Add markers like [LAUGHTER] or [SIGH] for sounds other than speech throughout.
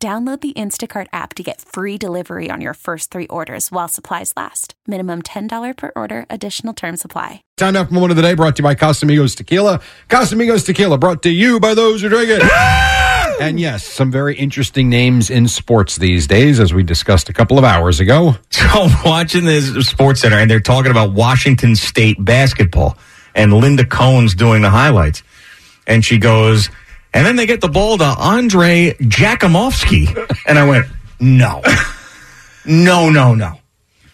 Download the Instacart app to get free delivery on your first three orders while supplies last. Minimum $10 per order, additional term supply. Time now for moment of the day brought to you by Casamigos Tequila. Casamigos Tequila brought to you by those who drink it. and yes, some very interesting names in sports these days, as we discussed a couple of hours ago. [LAUGHS] So I'm watching this SportsCenter, and they're talking about Washington State basketball, and Linda Cohn's doing the highlights, and she goes, and then they get the ball to Andrej Jakimovsky, and I went, no, no, no, no,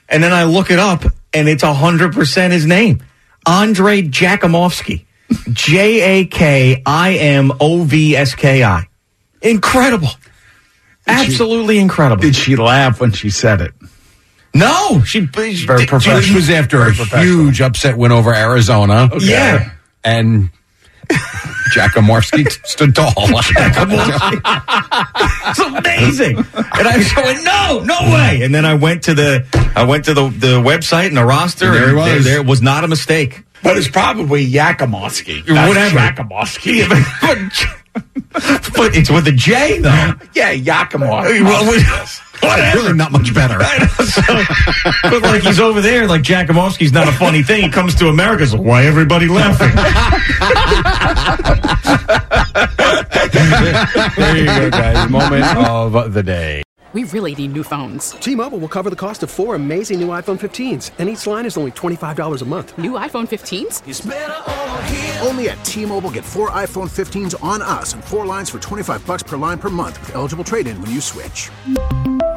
and then I look it up, and it's hundred percent his name, Andrej Jakimovsky, J A K I M O V S K I, incredible. Absolutely incredible. Did she laugh when she said it? No, she, she Very did- professional. This was after Very a huge upset win over Arizona. Yeah. And Jakomorski stood tall. [LAUGHS] It's amazing. and I just went, no, no way. And then I went to the I went to the, the website and the roster. And there he and was. There, was not a mistake. But it's probably Yakimovsky. Whatever. Yakimovsky. but, [LAUGHS] but it's with a J though. yeah, Yakimovsky. Well, we- Whatever. really not much better. I know, so- but like he's over there, like Jakomowski's not a funny thing. He comes to America, it's like, why everybody laughing? there you go, guys. Moment of the day. We really need new phones. T-Mobile will cover the cost of four amazing new iPhone 15s, and each line is only $25 a month. New iPhone 15s? Only at T-Mobile get four iPhone 15s on us and four lines for 25 bucks per line per month with eligible trade-in when you switch.